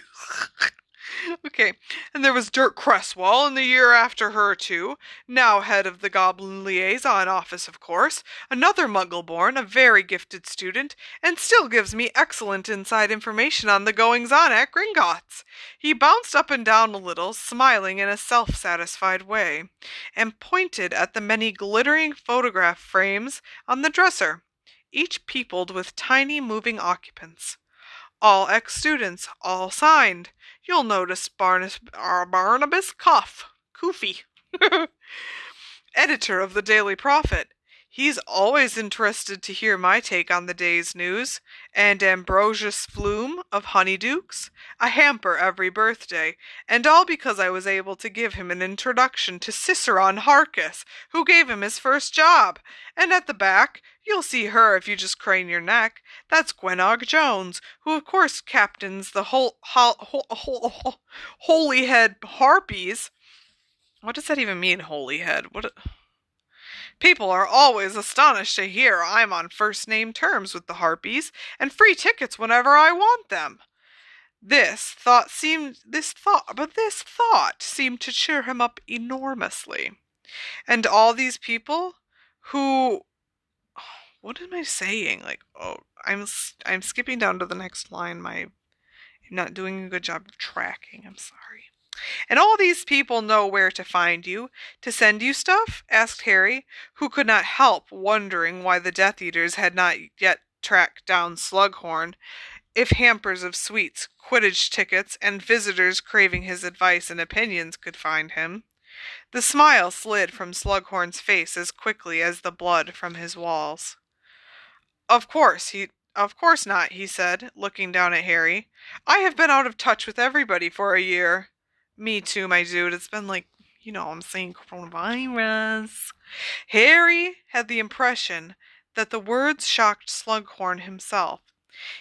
okay. And there was Dirk Cresswell in the year after her, too, now head of the Goblin Liaison Office, of course, another Muggle born, a very gifted student, and still gives me excellent inside information on the goings on at Gringotts. He bounced up and down a little, smiling in a self satisfied way, and pointed at the many glittering photograph frames on the dresser, each peopled with tiny moving occupants. All ex students, all signed. You'll notice Barnabas, uh, Barnabas Cuffe, Koofy, editor of the Daily Prophet. He's always interested to hear my take on the day's news, and Ambrosius Flume of Honeydukes, a hamper every birthday, and all because I was able to give him an introduction to Ciceron Harkiss, who gave him his first job. And at the back, you'll see her if you just crane your neck. That's Gwenog Jones, who of course captains the whole, whole, whole, Holyhead Harpies. What does that even mean, Holyhead? What? People are always astonished to hear I'm on first name terms with the Harpies and free tickets whenever I want them. This thought seemed this thought but this thought seemed to cheer him up enormously. And all these people who what am I saying? Like, oh, I'm I'm skipping down to the next line. My I'm not doing a good job of tracking. I'm sorry. And all these people know where to find you, to send you stuff? asked Harry, who could not help wondering why the Death Eaters had not yet tracked down Slughorn, if hampers of sweets, Quidditch tickets, and visitors craving his advice and opinions could find him. The smile slid from Slughorn's face as quickly as the blood from his walls. Of course, he of course not, he said, looking down at Harry. I have been out of touch with everybody for a year. Me too, my dude. It's been like, you know, I'm saying coronavirus. Harry had the impression that the words shocked Slughorn himself.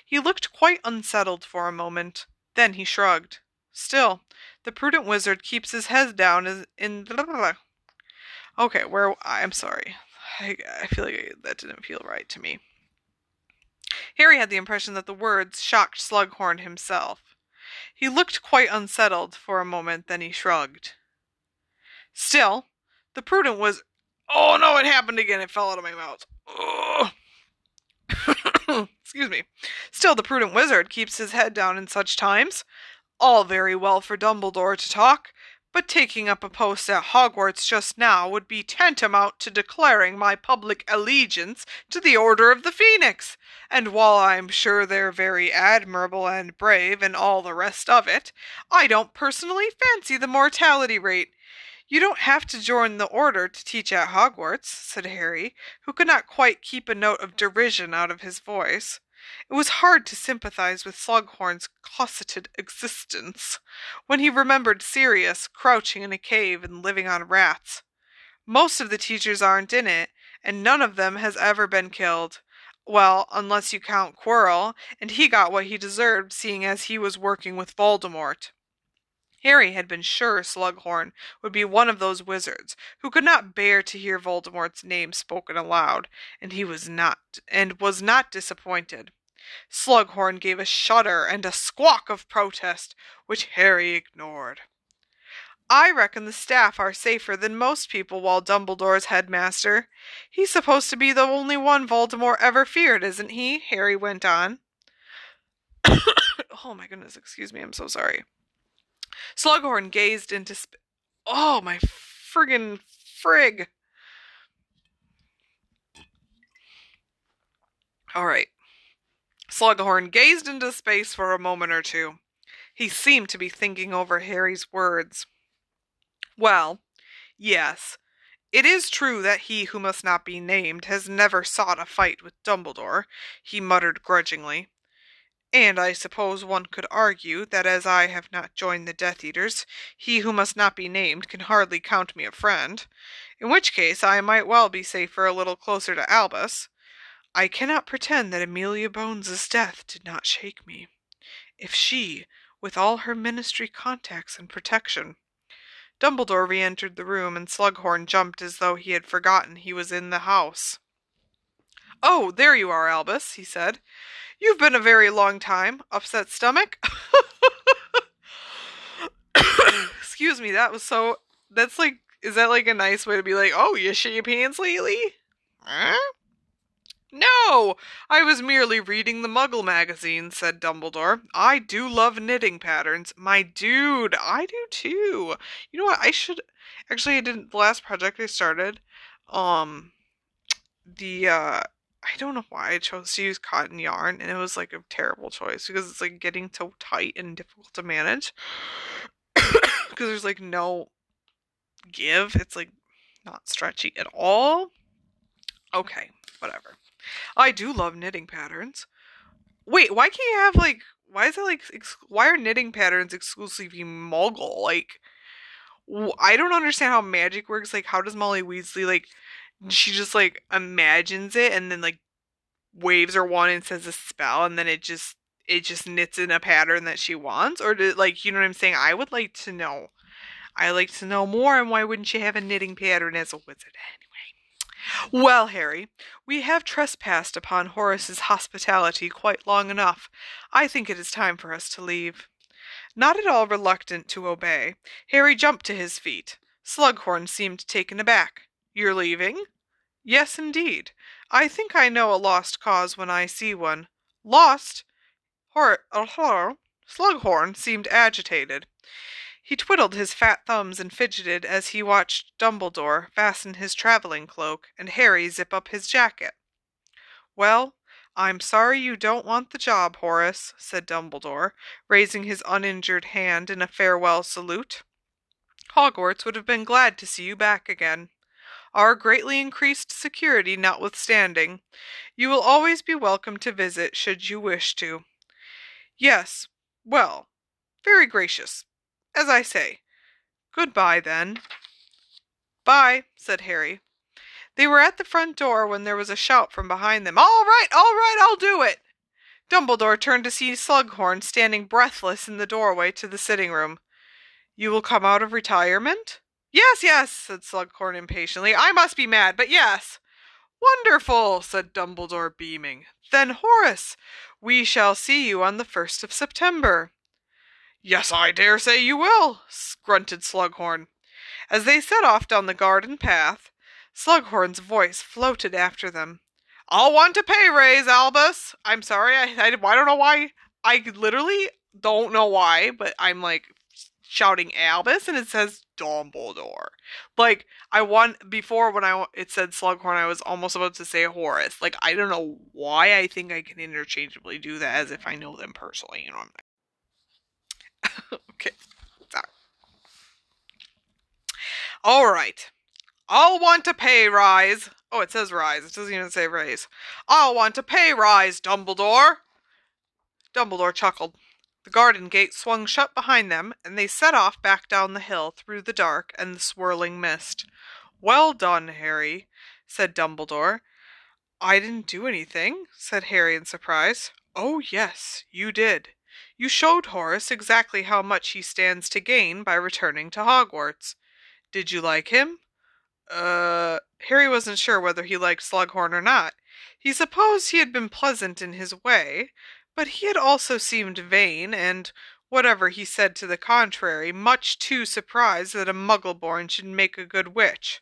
He looked quite unsettled for a moment. Then he shrugged. Still, the prudent wizard keeps his head down as in. Okay, where I'm sorry. I, I feel like that didn't feel right to me. Harry had the impression that the words shocked Slughorn himself. He looked quite unsettled for a moment, then he shrugged. Still, the prudent was. Oh no, it happened again. It fell out of my mouth. Excuse me. Still, the prudent wizard keeps his head down in such times. All very well for Dumbledore to talk, but taking up a post at Hogwarts just now would be tantamount to declaring my public allegiance to the Order of the Phoenix. And while I'm sure they're very admirable and brave and all the rest of it, I don't personally fancy the mortality rate. You don't have to join the order to teach at Hogwarts, said Harry, who could not quite keep a note of derision out of his voice. It was hard to sympathize with Slughorn's cosseted existence when he remembered Sirius crouching in a cave and living on rats. Most of the teachers aren't in it, and none of them has ever been killed. Well, unless you count Quirrell, and he got what he deserved seeing as he was working with Voldemort. Harry had been sure Slughorn would be one of those wizards who could not bear to hear Voldemort's name spoken aloud, and he was not and was not disappointed. Slughorn gave a shudder and a squawk of protest, which Harry ignored. I reckon the staff are safer than most people while Dumbledore's headmaster. He's supposed to be the only one Voldemort ever feared, isn't he? Harry went on. oh my goodness, excuse me, I'm so sorry. Slughorn gazed into sp- Oh my friggin' frig. All right. Slughorn gazed into space for a moment or two. He seemed to be thinking over Harry's words. Well, yes, it is true that he who must not be named has never sought a fight with Dumbledore, he muttered grudgingly. And I suppose one could argue that as I have not joined the Death Eaters, he who must not be named can hardly count me a friend, in which case I might well be safer a little closer to Albus. I cannot pretend that Amelia Bones's death did not shake me. If she, with all her ministry contacts and protection, Dumbledore re entered the room, and Slughorn jumped as though he had forgotten he was in the house. Oh, there you are, Albus, he said. You've been a very long time. Upset stomach? Excuse me, that was so. That's like. Is that like a nice way to be like, oh, you shit your pants lately? Huh? No, I was merely reading the Muggle magazine, said Dumbledore. I do love knitting patterns. My dude, I do too. You know what? I should actually I didn't the last project I started, um the uh I don't know why I chose to use cotton yarn and it was like a terrible choice because it's like getting so tight and difficult to manage. because there's like no give. It's like not stretchy at all. Okay, whatever. I do love knitting patterns. Wait, why can't you have like? Why is it like? Ex- why are knitting patterns exclusively Muggle? Like, I don't understand how magic works. Like, how does Molly Weasley like? Mm. She just like imagines it and then like waves her wand and says a spell, and then it just it just knits in a pattern that she wants, or did like you know what I'm saying? I would like to know. I like to know more, and why wouldn't she have a knitting pattern as a wizard anyway? Well, Harry, we have trespassed upon Horace's hospitality quite long enough. I think it is time for us to leave. Not at all reluctant to obey, Harry jumped to his feet. Slughorn seemed taken aback. You're leaving? Yes, indeed. I think I know a lost cause when I see one. Lost? Hor- uh, Slughorn seemed agitated. He twiddled his fat thumbs and fidgeted as he watched Dumbledore fasten his traveling cloak and Harry zip up his jacket. Well, I'm sorry you don't want the job, Horace, said Dumbledore, raising his uninjured hand in a farewell salute. Hogwarts would have been glad to see you back again. Our greatly increased security notwithstanding, you will always be welcome to visit should you wish to. Yes, well, very gracious. As I say, goodbye then. Bye, said Harry. They were at the front door when there was a shout from behind them. All right, all right, I'll do it. Dumbledore turned to see Slughorn standing breathless in the doorway to the sitting room. You will come out of retirement? Yes, yes, said Slughorn impatiently. I must be mad, but yes. Wonderful, said Dumbledore, beaming. Then, Horace, we shall see you on the first of September. Yes, I dare say you will, grunted Slughorn. As they set off down the garden path, Slughorn's voice floated after them. I'll want a pay raise, Albus. I'm sorry, I, I, I don't know why. I literally don't know why, but I'm like shouting Albus and it says Dumbledore. Like I want before when I it said Slughorn, I was almost about to say Horace. Like I don't know why I think I can interchangeably do that as if I know them personally. You know, what I'm not. okay. All right. I'll want a pay rise. Oh, it says rise. It doesn't even say raise. I'll want a pay rise, Dumbledore. Dumbledore chuckled. The garden gate swung shut behind them, and they set off back down the hill through the dark and the swirling mist. Well done, Harry, said Dumbledore. I didn't do anything, said Harry in surprise. Oh, yes, you did. You showed Horace exactly how much he stands to gain by returning to Hogwarts. Did you like him? Uh, Harry wasn't sure whether he liked Slughorn or not. He supposed he had been pleasant in his way, but he had also seemed vain, and, whatever he said to the contrary, much too surprised that a Muggle-born should make a good witch.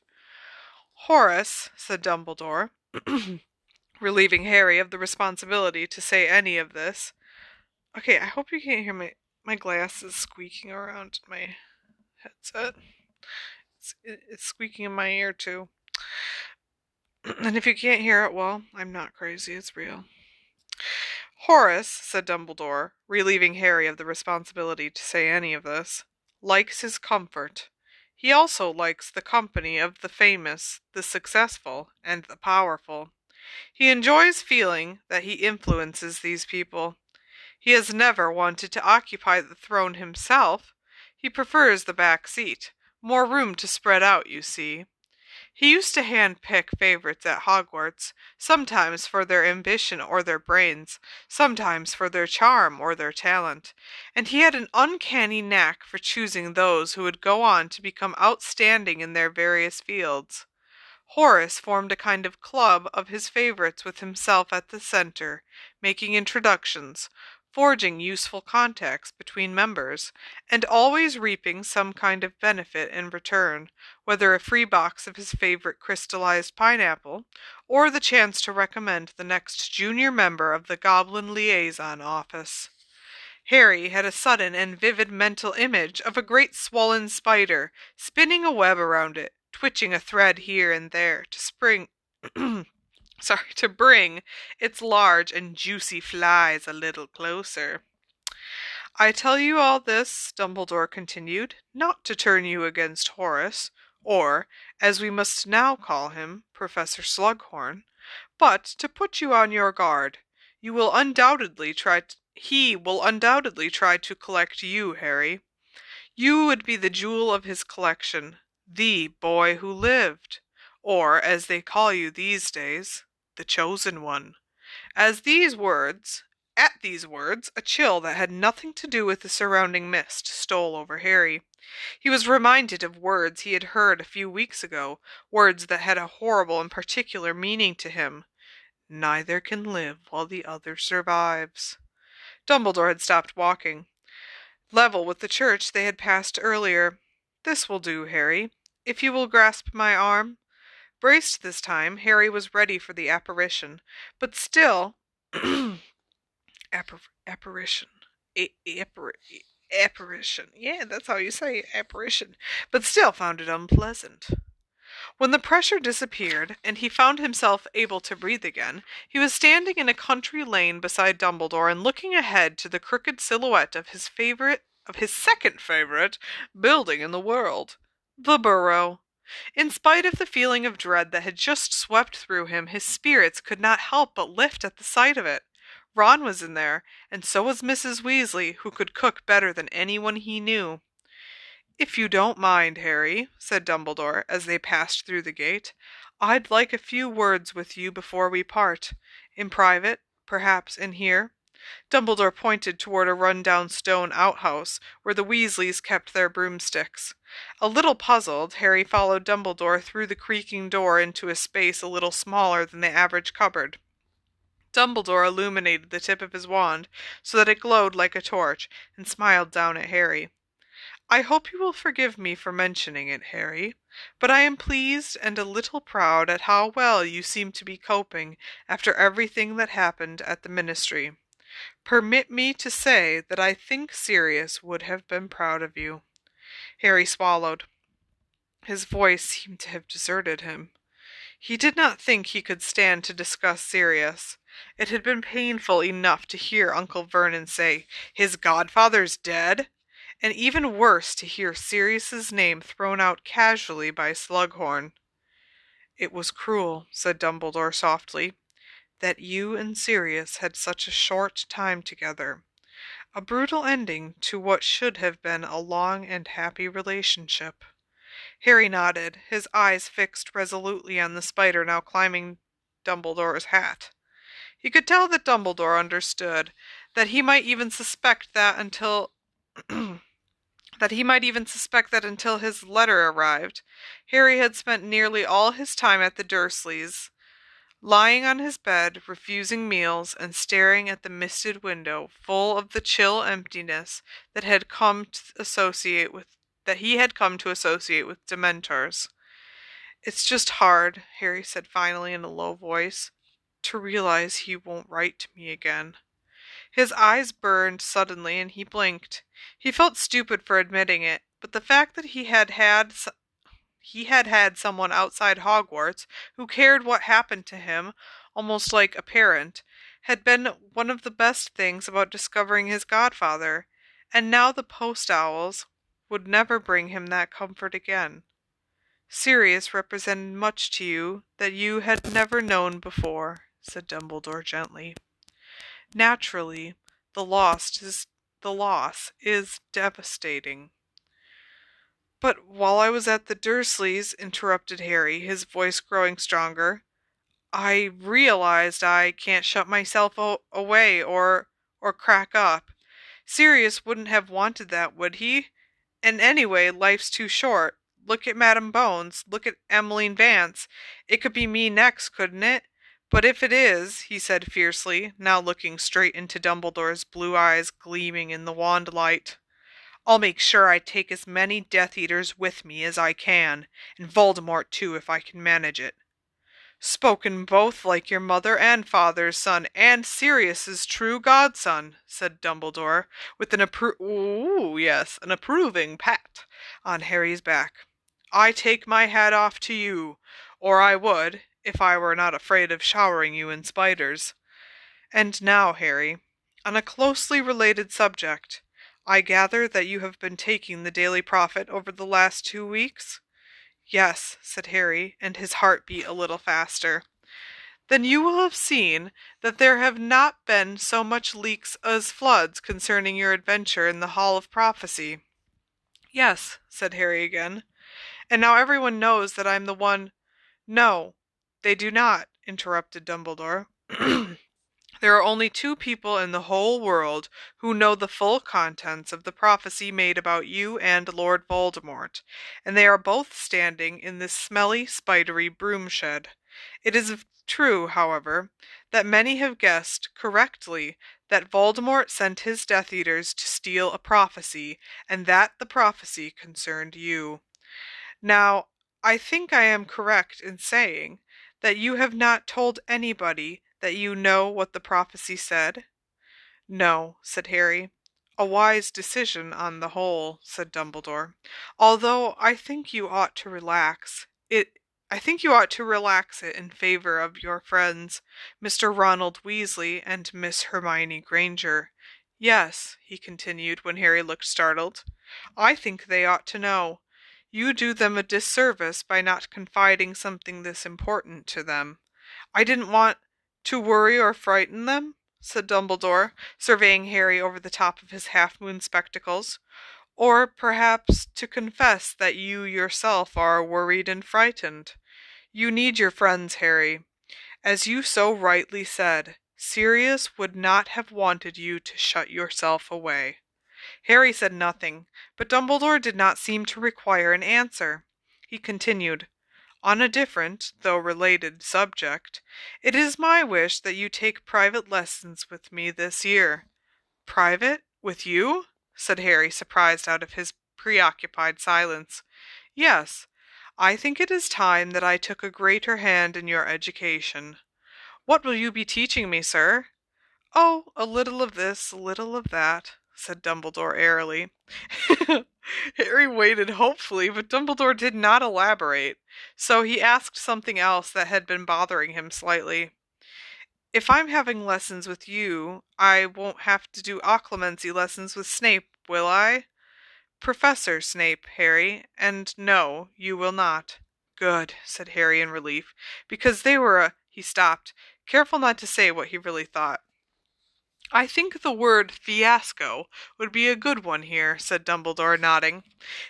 Horace, said Dumbledore, relieving Harry of the responsibility to say any of this, Okay, I hope you can't hear my my glasses squeaking around my headset. It's, it's squeaking in my ear too. and if you can't hear it, well, I'm not crazy. It's real. Horace, said Dumbledore, relieving Harry of the responsibility to say any of this, likes his comfort. He also likes the company of the famous, the successful, and the powerful. He enjoys feeling that he influences these people He has never wanted to occupy the throne himself. He prefers the back seat. More room to spread out, you see. He used to hand pick favorites at Hogwarts, sometimes for their ambition or their brains, sometimes for their charm or their talent, and he had an uncanny knack for choosing those who would go on to become outstanding in their various fields. Horace formed a kind of club of his favorites with himself at the center, making introductions, forging useful contacts between members, and always reaping some kind of benefit in return, whether a free box of his favorite crystallized pineapple, or the chance to recommend the next junior member of the Goblin Liaison Office. Harry had a sudden and vivid mental image of a great swollen spider spinning a web around it, twitching a thread here and there to spring sorry, to bring its large and juicy flies a little closer. I tell you all this, Dumbledore continued, not to turn you against Horace, or, as we must now call him, Professor Slughorn, but to put you on your guard. You will undoubtedly try he will undoubtedly try to collect you, Harry. You would be the jewel of his collection, the boy who lived, or, as they call you these days, the chosen one. As these words, at these words, a chill that had nothing to do with the surrounding mist stole over Harry. He was reminded of words he had heard a few weeks ago, words that had a horrible and particular meaning to him. Neither can live while the other survives. Dumbledore had stopped walking. Level with the church they had passed earlier. This will do, Harry. If you will grasp my arm. Braced this time, Harry was ready for the apparition, but still. Appar- apparition. A- appar- apparition. Yeah, that's how you say apparition. But still found it unpleasant. When the pressure disappeared, and he found himself able to breathe again, he was standing in a country lane beside Dumbledore and looking ahead to the crooked silhouette of his favorite of his second favorite building in the world. The Burrow. In spite of the feeling of dread that had just swept through him, his spirits could not help but lift at the sight of it. Ron was in there, and so was Mrs. Weasley, who could cook better than anyone he knew. If you don't mind, Harry, said Dumbledore as they passed through the gate, I'd like a few words with you before we part. In private, perhaps in here. Dumbledore pointed toward a run-down stone outhouse where the Weasleys kept their broomsticks. A little puzzled, Harry followed Dumbledore through the creaking door into a space a little smaller than the average cupboard. Dumbledore illuminated the tip of his wand so that it glowed like a torch, and smiled down at Harry. I hope you will forgive me for mentioning it, Harry, but I am pleased and a little proud at how well you seem to be coping after everything that happened at the ministry. Permit me to say that I think Sirius would have been proud of you. Harry swallowed. His voice seemed to have deserted him. He did not think he could stand to discuss Sirius. It had been painful enough to hear Uncle Vernon say, His godfather's dead, and even worse to hear Sirius's name thrown out casually by Slughorn. It was cruel, said Dumbledore softly that you and Sirius had such a short time together. A brutal ending to what should have been a long and happy relationship. Harry nodded, his eyes fixed resolutely on the spider now climbing Dumbledore's hat. He could tell that Dumbledore understood, that he might even suspect that until that he might even suspect that until his letter arrived, Harry had spent nearly all his time at the Dursleys, lying on his bed, refusing meals, and staring at the misted window, full of the chill emptiness that had come to associate with that he had come to associate with Dementors. It's just hard, Harry said finally in a low voice, to realize he won't write to me again. His eyes burned suddenly and he blinked. He felt stupid for admitting it, but the fact that he had had he had had someone outside Hogwarts who cared what happened to him, almost like a parent, had been one of the best things about discovering his godfather, and now the post owls would never bring him that comfort again. Sirius represented much to you that you had never known before, said Dumbledore gently. Naturally, The loss is the loss is devastating. But while I was at the Dursleys, interrupted Harry, his voice growing stronger, I realized I can't shut myself o- away or or crack up. Sirius wouldn't have wanted that, would he? And anyway, life's too short. Look at Madam Bones. Look at Emmeline Vance. It could be me next, couldn't it? But if it is, he said fiercely, now looking straight into Dumbledore's blue eyes gleaming in the wand light, I'll make sure I take as many Death Eaters with me as I can, and Voldemort too if I can manage it. Spoken both like your mother and father's son, and Sirius's true godson, said Dumbledore, with an appro- ooh, yes, an approving pat on Harry's back. I take my hat off to you, or I would, if I were not afraid of showering you in spiders. And now, Harry, on a closely related subject, I gather that you have been taking the Daily Prophet over the last two weeks? Yes, said Harry, and his heart beat a little faster. Then you will have seen that there have not been so much leaks as floods concerning your adventure in the Hall of Prophecy. Yes, said Harry again. And now everyone knows that I'm the one. No, they do not, interrupted Dumbledore. There are only two people in the whole world who know the full contents of the prophecy made about you and Lord Voldemort, and they are both standing in this smelly, spidery broom shed. It is true, however, that many have guessed correctly that Voldemort sent his Death Eaters to steal a prophecy, and that the prophecy concerned you. Now, I think I am correct in saying that you have not told anybody that you know what the prophecy said? No, said Harry. A wise decision on the whole, said Dumbledore. Although I think you ought to relax. It I think you ought to relax it in favor of your friends, Mr. Ronald Weasley and Miss Hermione Granger. Yes, he continued when Harry looked startled. I think they ought to know. You do them a disservice by not confiding something this important to them. I didn't want to worry or frighten them? said Dumbledore, surveying Harry over the top of his half moon spectacles. Or perhaps to confess that you yourself are worried and frightened. You need your friends, Harry. As you so rightly said, Sirius would not have wanted you to shut yourself away. Harry said nothing, but Dumbledore did not seem to require an answer. He continued, on a different, though related, subject, it is my wish that you take private lessons with me this year. Private? With you? said Harry, surprised out of his preoccupied silence. Yes, I think it is time that I took a greater hand in your education. What will you be teaching me, sir? Oh, a little of this, a little of that, said Dumbledore airily. Harry waited hopefully, but Dumbledore did not elaborate, so he asked something else that had been bothering him slightly. If I'm having lessons with you, I won't have to do occlumency lessons with Snape, will I? Professor Snape, Harry, and no, you will not. Good, said Harry in relief, because they were a. He stopped, careful not to say what he really thought. I think the word fiasco would be a good one here, said Dumbledore, nodding.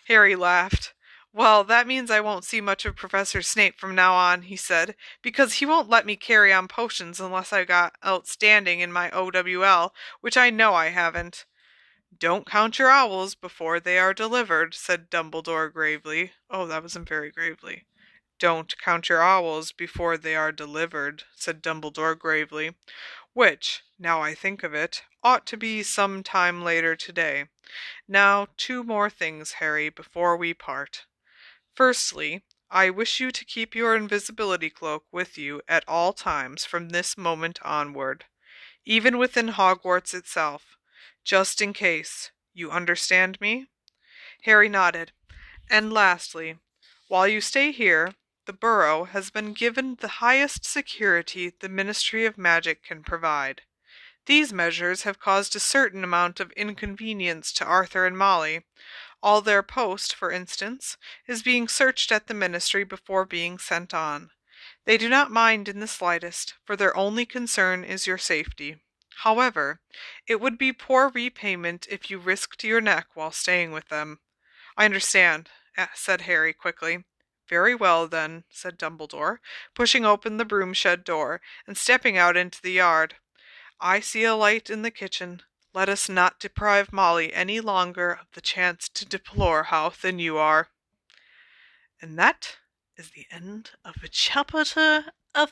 Harry laughed. Well, that means I won't see much of Professor Snape from now on, he said, because he won't let me carry on potions unless I got outstanding in my OWL, which I know I haven't. Don't count your owls before they are delivered, said Dumbledore gravely. Oh, that wasn't very gravely. Don't count your owls before they are delivered, said Dumbledore gravely which, now I think of it, ought to be some time later today. Now, two more things, Harry, before we part. Firstly, I wish you to keep your invisibility cloak with you at all times from this moment onward, even within Hogwarts itself, just in case. You understand me? Harry nodded. And lastly, while you stay here, the Burrow has been given the highest security the Ministry of Magic can provide. These measures have caused a certain amount of inconvenience to Arthur and Molly. All their post, for instance, is being searched at the Ministry before being sent on. They do not mind in the slightest, for their only concern is your safety. However, it would be poor repayment if you risked your neck while staying with them. I understand, said Harry quickly. Very well, then, said Dumbledore, pushing open the broom shed door and stepping out into the yard. I see a light in the kitchen. Let us not deprive Molly any longer of the chance to deplore how thin you are. And that is the end of chapter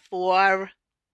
four.